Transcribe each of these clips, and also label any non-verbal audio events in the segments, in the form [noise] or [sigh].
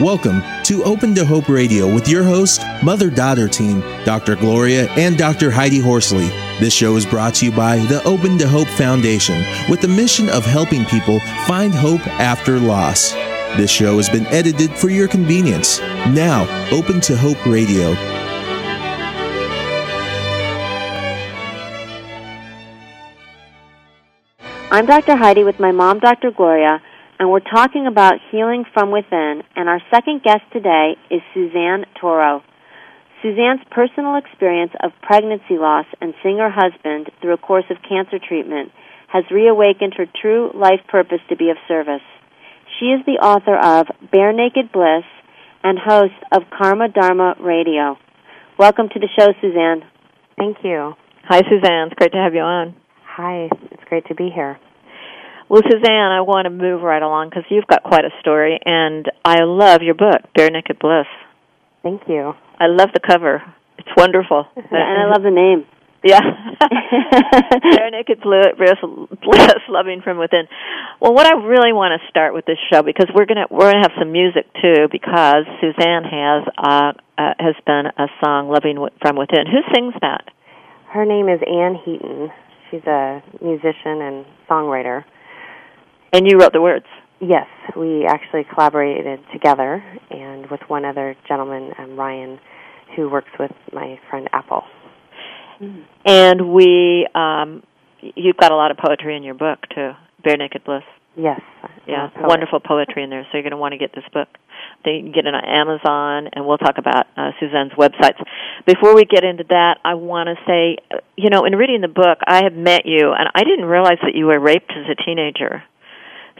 Welcome to Open to Hope Radio with your host, mother daughter team, Dr. Gloria and Dr. Heidi Horsley. This show is brought to you by the Open to Hope Foundation with the mission of helping people find hope after loss. This show has been edited for your convenience. Now, Open to Hope Radio. I'm Dr. Heidi with my mom, Dr. Gloria and we're talking about healing from within. And our second guest today is Suzanne Toro. Suzanne's personal experience of pregnancy loss and seeing her husband through a course of cancer treatment has reawakened her true life purpose to be of service. She is the author of Bare Naked Bliss and host of Karma Dharma Radio. Welcome to the show, Suzanne. Thank you. Hi, Suzanne. It's great to have you on. Hi. It's great to be here. Well, Suzanne, I want to move right along because you've got quite a story, and I love your book, Bare Naked Bliss. Thank you. I love the cover. It's wonderful. [laughs] and I love the name. Yeah. [laughs] Bare Naked Bliss, Bliss, loving from within. Well, what I really want to start with this show because we're gonna we're gonna have some music too because Suzanne has uh, uh has done a song, "Loving from Within." Who sings that? Her name is Anne Heaton. She's a musician and songwriter. And you wrote the words? Yes, we actually collaborated together and with one other gentleman, um, Ryan, who works with my friend Apple. And we, um, you've got a lot of poetry in your book too, Bare Naked Bliss. Yes. Yeah, wonderful poetry in there. So you're going to want to get this book. Then you can get it on Amazon, and we'll talk about uh, Suzanne's websites. Before we get into that, I want to say, you know, in reading the book, I have met you, and I didn't realize that you were raped as a teenager.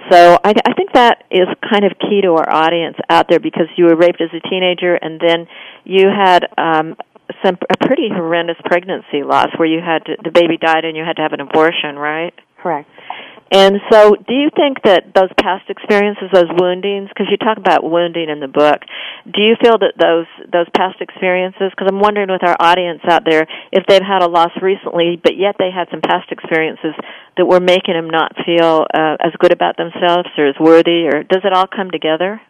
So I, I think that is kind of key to our audience out there because you were raped as a teenager and then you had um, some a pretty horrendous pregnancy loss where you had to, the baby died and you had to have an abortion, right? Correct. And so, do you think that those past experiences, those woundings, because you talk about wounding in the book, do you feel that those those past experiences? Because I'm wondering with our audience out there, if they've had a loss recently, but yet they had some past experiences that were making them not feel uh, as good about themselves or as worthy, or does it all come together?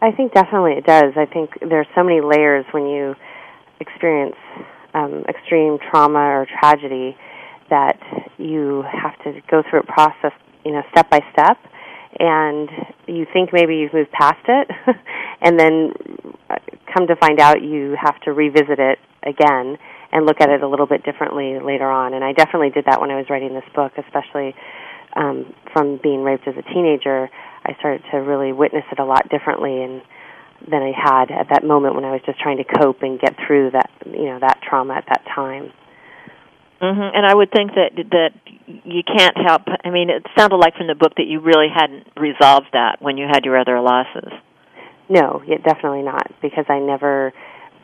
I think definitely it does. I think there's so many layers when you experience um, extreme trauma or tragedy that you have to go through a process, you know, step by step, and you think maybe you've moved past it, [laughs] and then uh, come to find out you have to revisit it again and look at it a little bit differently later on. And I definitely did that when I was writing this book, especially um, from being raped as a teenager. I started to really witness it a lot differently and than I had at that moment when I was just trying to cope and get through that you know that trauma at that time. Mm-hmm. And I would think that that you can't help. I mean, it sounded like from the book that you really hadn't resolved that when you had your other losses. No, yeah, definitely not, because I never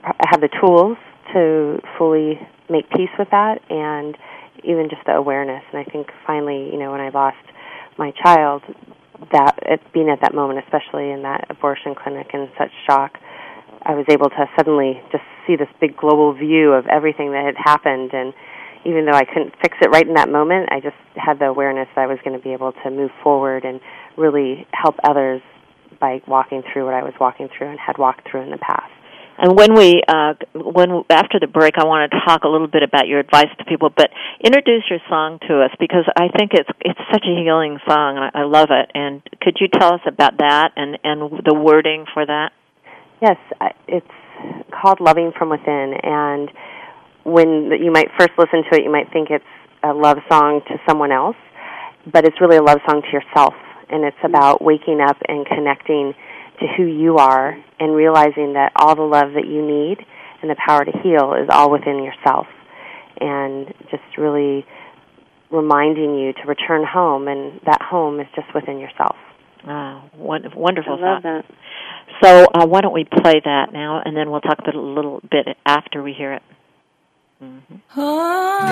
have the tools to fully make peace with that, and even just the awareness. And I think finally, you know, when I lost my child, that it, being at that moment, especially in that abortion clinic, in such shock, I was able to suddenly just see this big global view of everything that had happened and even though I couldn't fix it right in that moment, I just had the awareness that I was going to be able to move forward and really help others by walking through what I was walking through and had walked through in the past. And when we, uh, when after the break, I want to talk a little bit about your advice to people. But introduce your song to us because I think it's it's such a healing song. And I, I love it. And could you tell us about that and and the wording for that? Yes, it's called "Loving from Within," and when you might first listen to it, you might think it's a love song to someone else, but it's really a love song to yourself. And it's about waking up and connecting to who you are and realizing that all the love that you need and the power to heal is all within yourself. And just really reminding you to return home, and that home is just within yourself. Ah, wonderful I love that. So uh, why don't we play that now, and then we'll talk about it a little bit after we hear it. Mm-hmm. love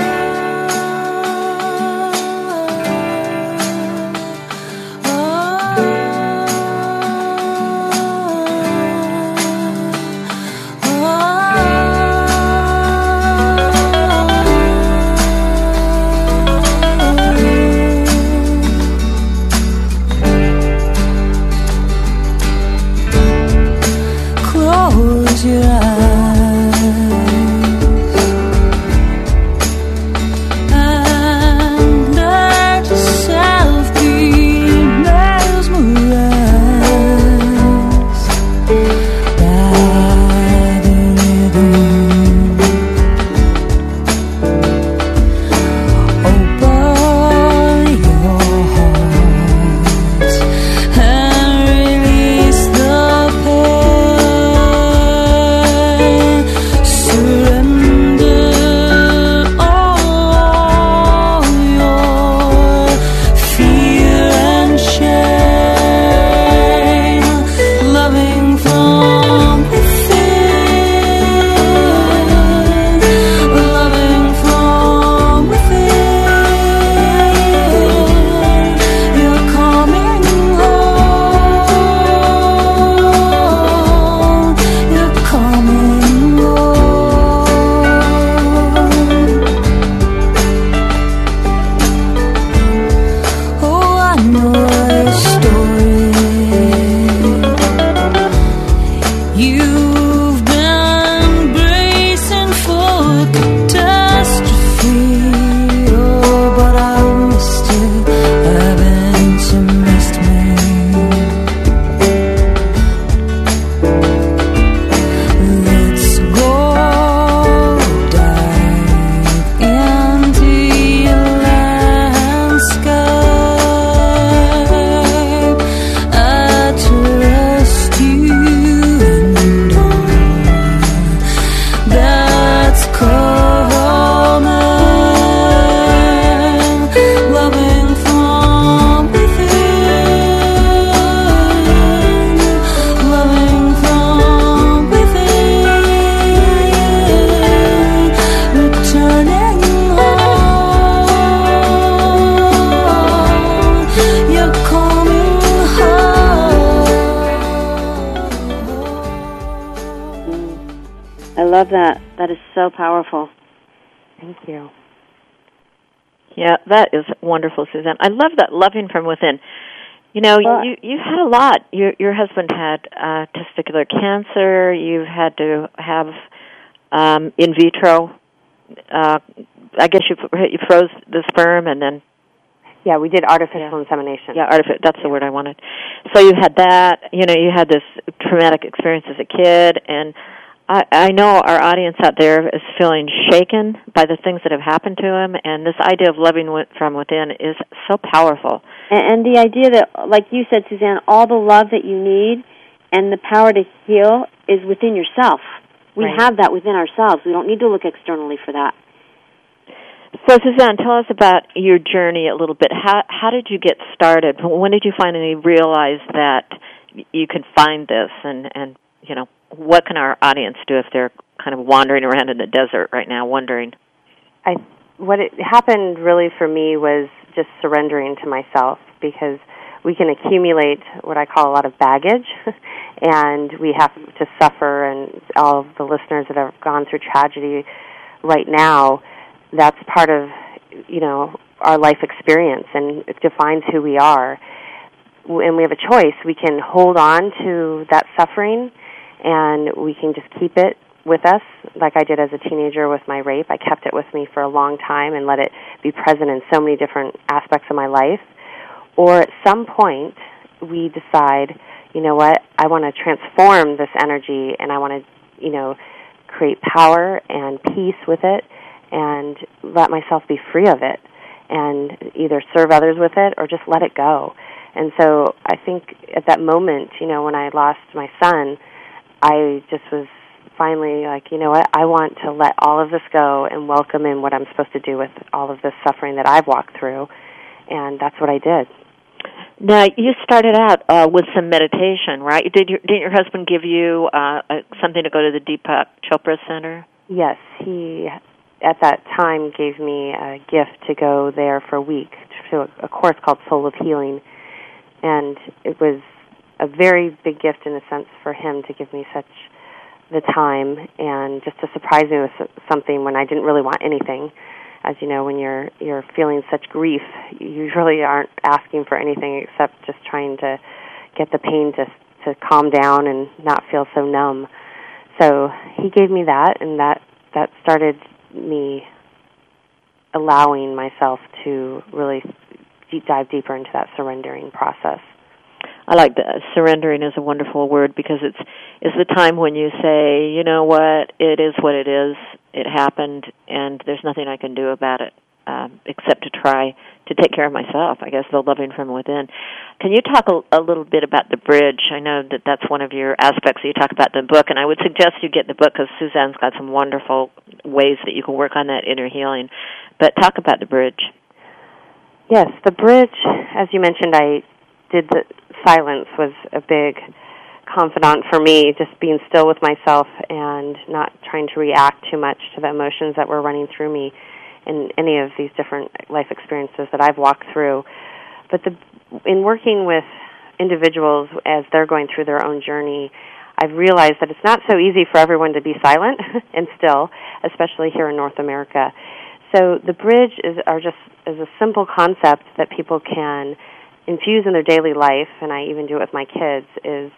so powerful. Thank you. Yeah, that is wonderful, Suzanne. I love that loving from within. You know, well, you you had a lot. Your your husband had uh, testicular cancer. You've had to have um, in vitro. Uh, I guess you you froze the sperm and then. Yeah, we did artificial yeah. insemination. Yeah, artificial. That's the word I wanted. So you had that. You know, you had this traumatic experience as a kid, and I, I know our audience out there is feeling shaken by the things that have happened to him, and this idea of loving from within is so powerful. And, and the idea that, like you said, Suzanne, all the love that you need and the power to heal is within yourself. We right. have that within ourselves. We don't need to look externally for that. So, Suzanne, tell us about your journey a little bit. How how did you get started? When did you finally realize that you could find this and and you know what can our audience do if they're kind of wandering around in the desert right now, wondering? I what it happened really for me was just surrendering to myself because we can accumulate what I call a lot of baggage, [laughs] and we have to suffer. And all of the listeners that have gone through tragedy right now, that's part of you know our life experience, and it defines who we are. And we have a choice. We can hold on to that suffering and we can just keep it with us like I did as a teenager with my rape. I kept it with me for a long time and let it be present in so many different aspects of my life. Or at some point, we decide, you know what, I want to transform this energy and I want to, you know, create power and peace with it and let myself be free of it and either serve others with it or just let it go. And so I think at that moment, you know, when I lost my son, I just was finally like, you know what, I want to let all of this go and welcome in what I'm supposed to do with all of this suffering that I've walked through. And that's what I did. Now you started out uh, with some meditation, right? Did your didn't your husband give you uh, something to go to the Deepak Chopra Center? Yes, he at that time gave me a gift to go there for a week to a course called Soul of Healing, and it was a very big gift in a sense for him to give me such the time and just to surprise me with something when I didn't really want anything. As you know, when you're you're feeling such grief, you usually aren't asking for anything except just trying to get the pain to to calm down and not feel so numb. So he gave me that, and that that started me allowing myself to really deep dive deeper into that surrendering process. I like the surrendering is a wonderful word because it's it's the time when you say, you know what, it is what it is. It happened, and there's nothing I can do about it um, except to try to take care of myself. I guess the loving from within. Can you talk a, a little bit about the bridge? I know that that's one of your aspects that you talk about in the book, and I would suggest you get the book because Suzanne's got some wonderful ways that you can work on that inner healing. But talk about the bridge. Yes, the bridge, as you mentioned, I did the silence was a big confidant for me, just being still with myself and not trying to react too much to the emotions that were running through me in any of these different life experiences that I've walked through. But the in working with individuals as they're going through their own journey, I've realized that it's not so easy for everyone to be silent [laughs] and still, especially here in North America. So the bridge is are just is a simple concept that people can infuse in their daily life, and I even do it with my kids, is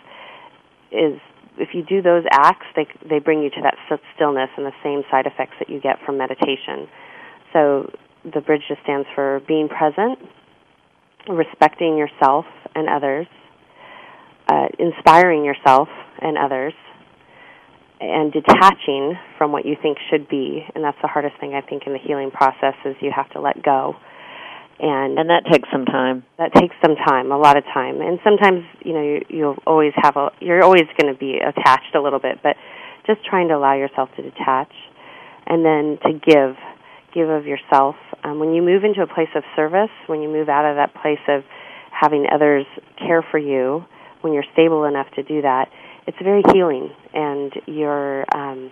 is if you do those acts, they they bring you to that stillness and the same side effects that you get from meditation. So the bridge just stands for being present, respecting yourself and others, uh, inspiring yourself and others, and detaching from what you think should be. And that's the hardest thing I think in the healing process is you have to let go and and that takes some time. That takes some time, a lot of time, and sometimes you know you, you'll always have a you're always going to be attached a little bit, but just trying to allow yourself to detach, and then to give, give of yourself. Um, when you move into a place of service, when you move out of that place of having others care for you, when you're stable enough to do that, it's very healing, and you're um,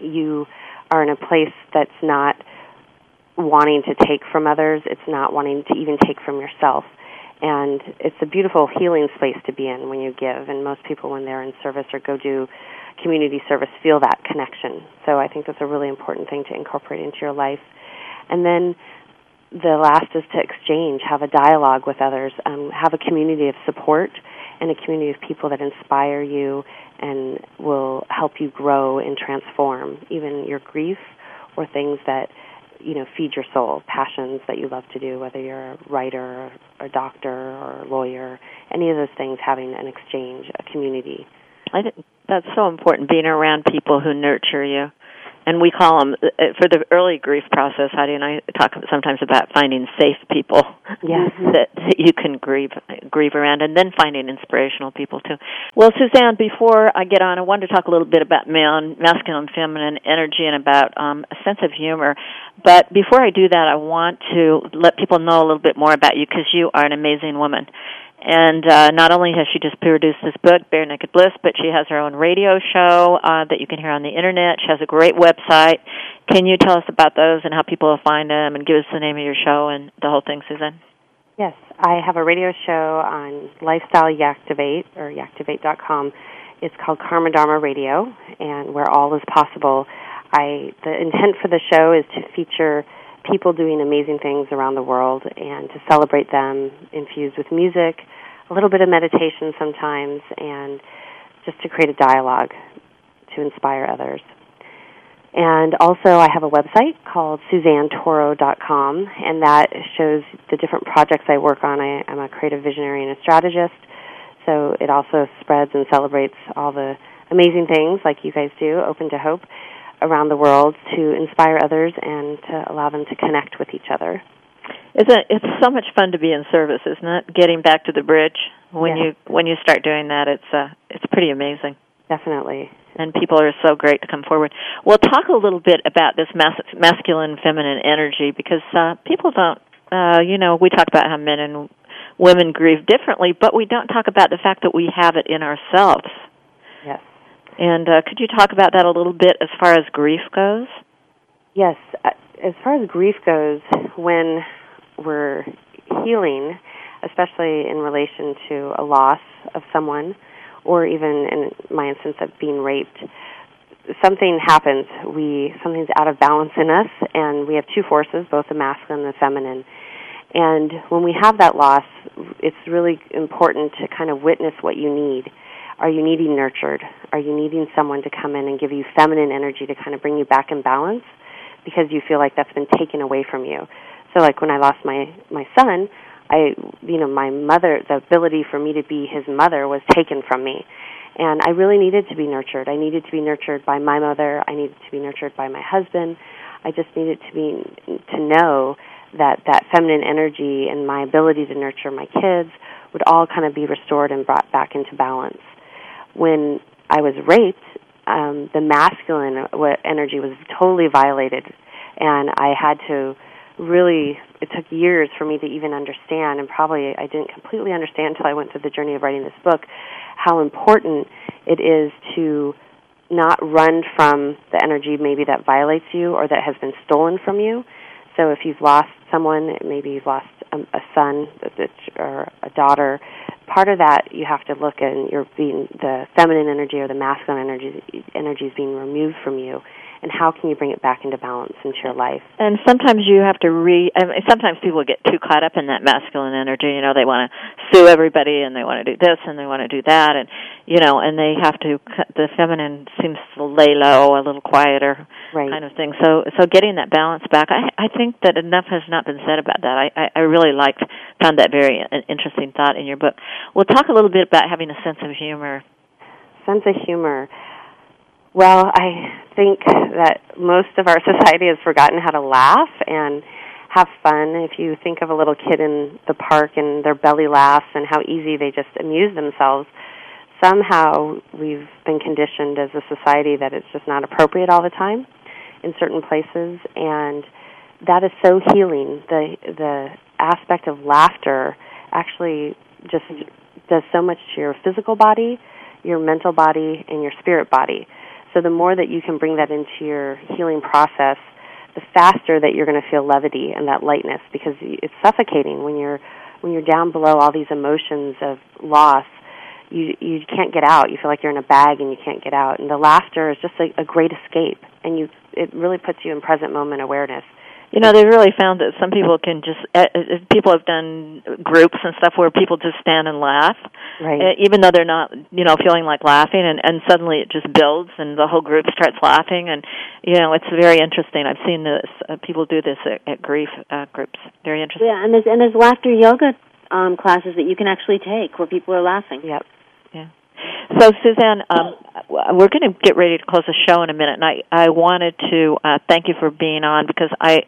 you are in a place that's not wanting to take from others. It's not wanting to even take from yourself. And it's a beautiful healing space to be in when you give. And most people, when they're in service or go do community service feel that connection. So I think that's a really important thing to incorporate into your life. And then the last is to exchange, have a dialogue with others, um, have a community of support and a community of people that inspire you and will help you grow and transform even your grief or things that you know feed your soul, passions that you love to do, whether you're a writer, or a doctor, or a lawyer, any of those things. Having an exchange, a community. I think that's so important. Being around people who nurture you and we call them uh, for the early grief process. Heidi and I talk sometimes about finding safe people [laughs] yes. that, that you can grieve grieve around, and then finding inspirational people too. Well, Suzanne, before I get on, I wanted to talk a little bit about male, masculine, feminine energy, and about um, a sense of humor. But before I do that, I want to let people know a little bit more about you because you are an amazing woman. And uh, not only has she just produced this book, Bare Naked Bliss, but she has her own radio show uh, that you can hear on the internet. She has a great website. Can you tell us about those and how people will find them and give us the name of your show and the whole thing, Susan? Yes, I have a radio show on Lifestyle Yactivate or Yactivate.com. It's called Karma Dharma Radio, and where all is possible. I the intent for the show is to feature people doing amazing things around the world and to celebrate them infused with music, a little bit of meditation sometimes, and just to create a dialogue to inspire others. And also, I have a website called SuzanneToro.com, and that shows the different projects I work on. I, am a creative visionary and a strategist, so it also spreads and celebrates all the amazing things like you guys do, Open to Hope around the world to inspire others and to allow them to connect with each other. It's a, it's so much fun to be in service, isn't it? Getting back to the bridge when yeah. you when you start doing that, it's uh it's pretty amazing. Definitely. And people are so great to come forward. Well, talk a little bit about this mas- masculine feminine energy because uh people don't uh you know, we talk about how men and women grieve differently, but we don't talk about the fact that we have it in ourselves. Yes. And uh, could you talk about that a little bit as far as grief goes? Yes. Uh, as far as grief goes, when we're healing, especially in relation to a loss of someone, or even in my instance of being raped, something happens. We something's out of balance in us, and we have two forces, both the masculine and the feminine. And when we have that loss, it's really important to kind of witness what you need are you needing nurtured? Are you needing someone to come in and give you feminine energy to kind of bring you back in balance because you feel like that's been taken away from you? So like when I lost my my son, I you know, my mother the ability for me to be his mother was taken from me. And I really needed to be nurtured. I needed to be nurtured by my mother. I needed to be nurtured by my husband. I just needed to be to know that that feminine energy and my ability to nurture my kids would all kind of be restored and brought back into balance when I was raped, um, the masculine energy was totally violated, and I had to really. It took years for me to even understand, and probably I didn't completely understand until I went through the journey of writing this book, how important it is to not run from the energy maybe that violates you or that has been stolen from you. So if you've lost someone, maybe you've lost a, a son or a daughter, part of that you have to look and you're being the feminine energy or the masculine energy energy is being removed from you and how can you bring it back into balance into your life? And sometimes you have to re I mean, sometimes people get too caught up in that masculine energy. You know they want to sue everybody and they want to do this and they want to do that. And you know and they have to the feminine seems to lay low a little quieter right. kind of thing. So so getting that balance back i i think that enough has not been said about that. I i, I really liked found that very uh, interesting thought in your book. We'll talk a little bit about having a sense of humor. Sense of humor well, I think that most of our society has forgotten how to laugh and have fun. If you think of a little kid in the park and their belly laughs and how easy they just amuse themselves, somehow we've been conditioned as a society that it's just not appropriate all the time in certain places and that is so healing. The the aspect of laughter actually just does so much to your physical body, your mental body, and your spirit body. So the more that you can bring that into your healing process, the faster that you're going to feel levity and that lightness because it's suffocating when you're when you're down below all these emotions of loss. you you can't get out. You feel like you're in a bag and you can't get out. And the laughter is just a, a great escape, and you it really puts you in present moment awareness. You know, they've really found that some people can just uh, uh, people have done groups and stuff where people just stand and laugh, right? Even though they're not, you know, feeling like laughing, and and suddenly it just builds and the whole group starts laughing, and you know, it's very interesting. I've seen this uh, people do this at, at grief uh, groups. Very interesting. Yeah, and there's and there's laughter yoga um, classes that you can actually take where people are laughing. Yep. Yeah. So, Suzanne, um, we're going to get ready to close the show in a minute, and I, I wanted to uh, thank you for being on because I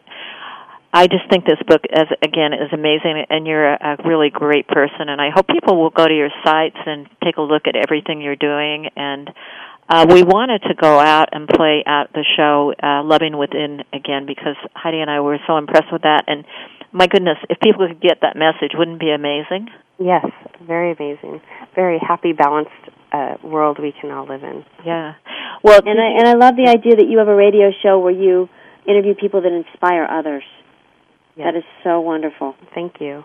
I just think this book, as again, is amazing, and you're a, a really great person. And I hope people will go to your sites and take a look at everything you're doing. And uh, we wanted to go out and play out the show, uh, "Loving Within" again, because Heidi and I were so impressed with that. And my goodness, if people could get that message, wouldn't it be amazing? Yes, very amazing. Very happy, balanced uh, world we can all live in. Yeah. Well, and I and I love the idea that you have a radio show where you interview people that inspire others. Yes. That is so wonderful. Thank you.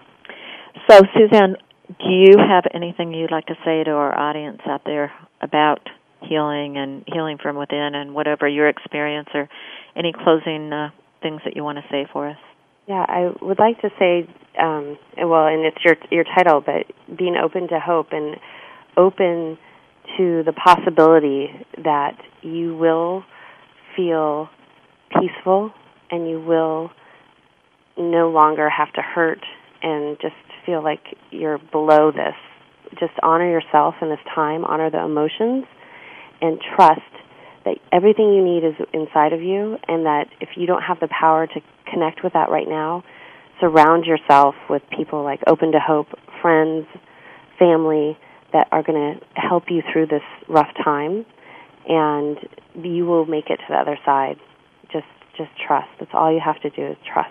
So, Suzanne, do you have anything you'd like to say to our audience out there about healing and healing from within and whatever your experience or any closing uh, things that you want to say for us? Yeah, I would like to say, um, well, and it's your your title, but being open to hope and open to the possibility that you will feel peaceful and you will no longer have to hurt and just feel like you're below this. Just honor yourself in this time, honor the emotions, and trust that everything you need is inside of you, and that if you don't have the power to connect with that right now, surround yourself with people like Open to Hope, friends, family that are going to help you through this rough time, and you will make it to the other side. Just, just trust. That's all you have to do is trust.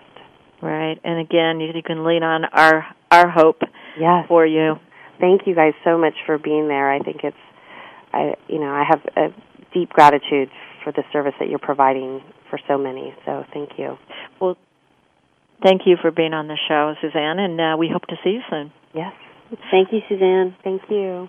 Right, and again, you, you can lean on our our hope yes. for you. Thank you guys so much for being there. I think it's, I you know, I have a deep gratitude for the service that you're providing for so many. So thank you. Well, thank you for being on the show, Suzanne, and uh, we hope to see you soon. Yes. Thank you, Suzanne. Thank you.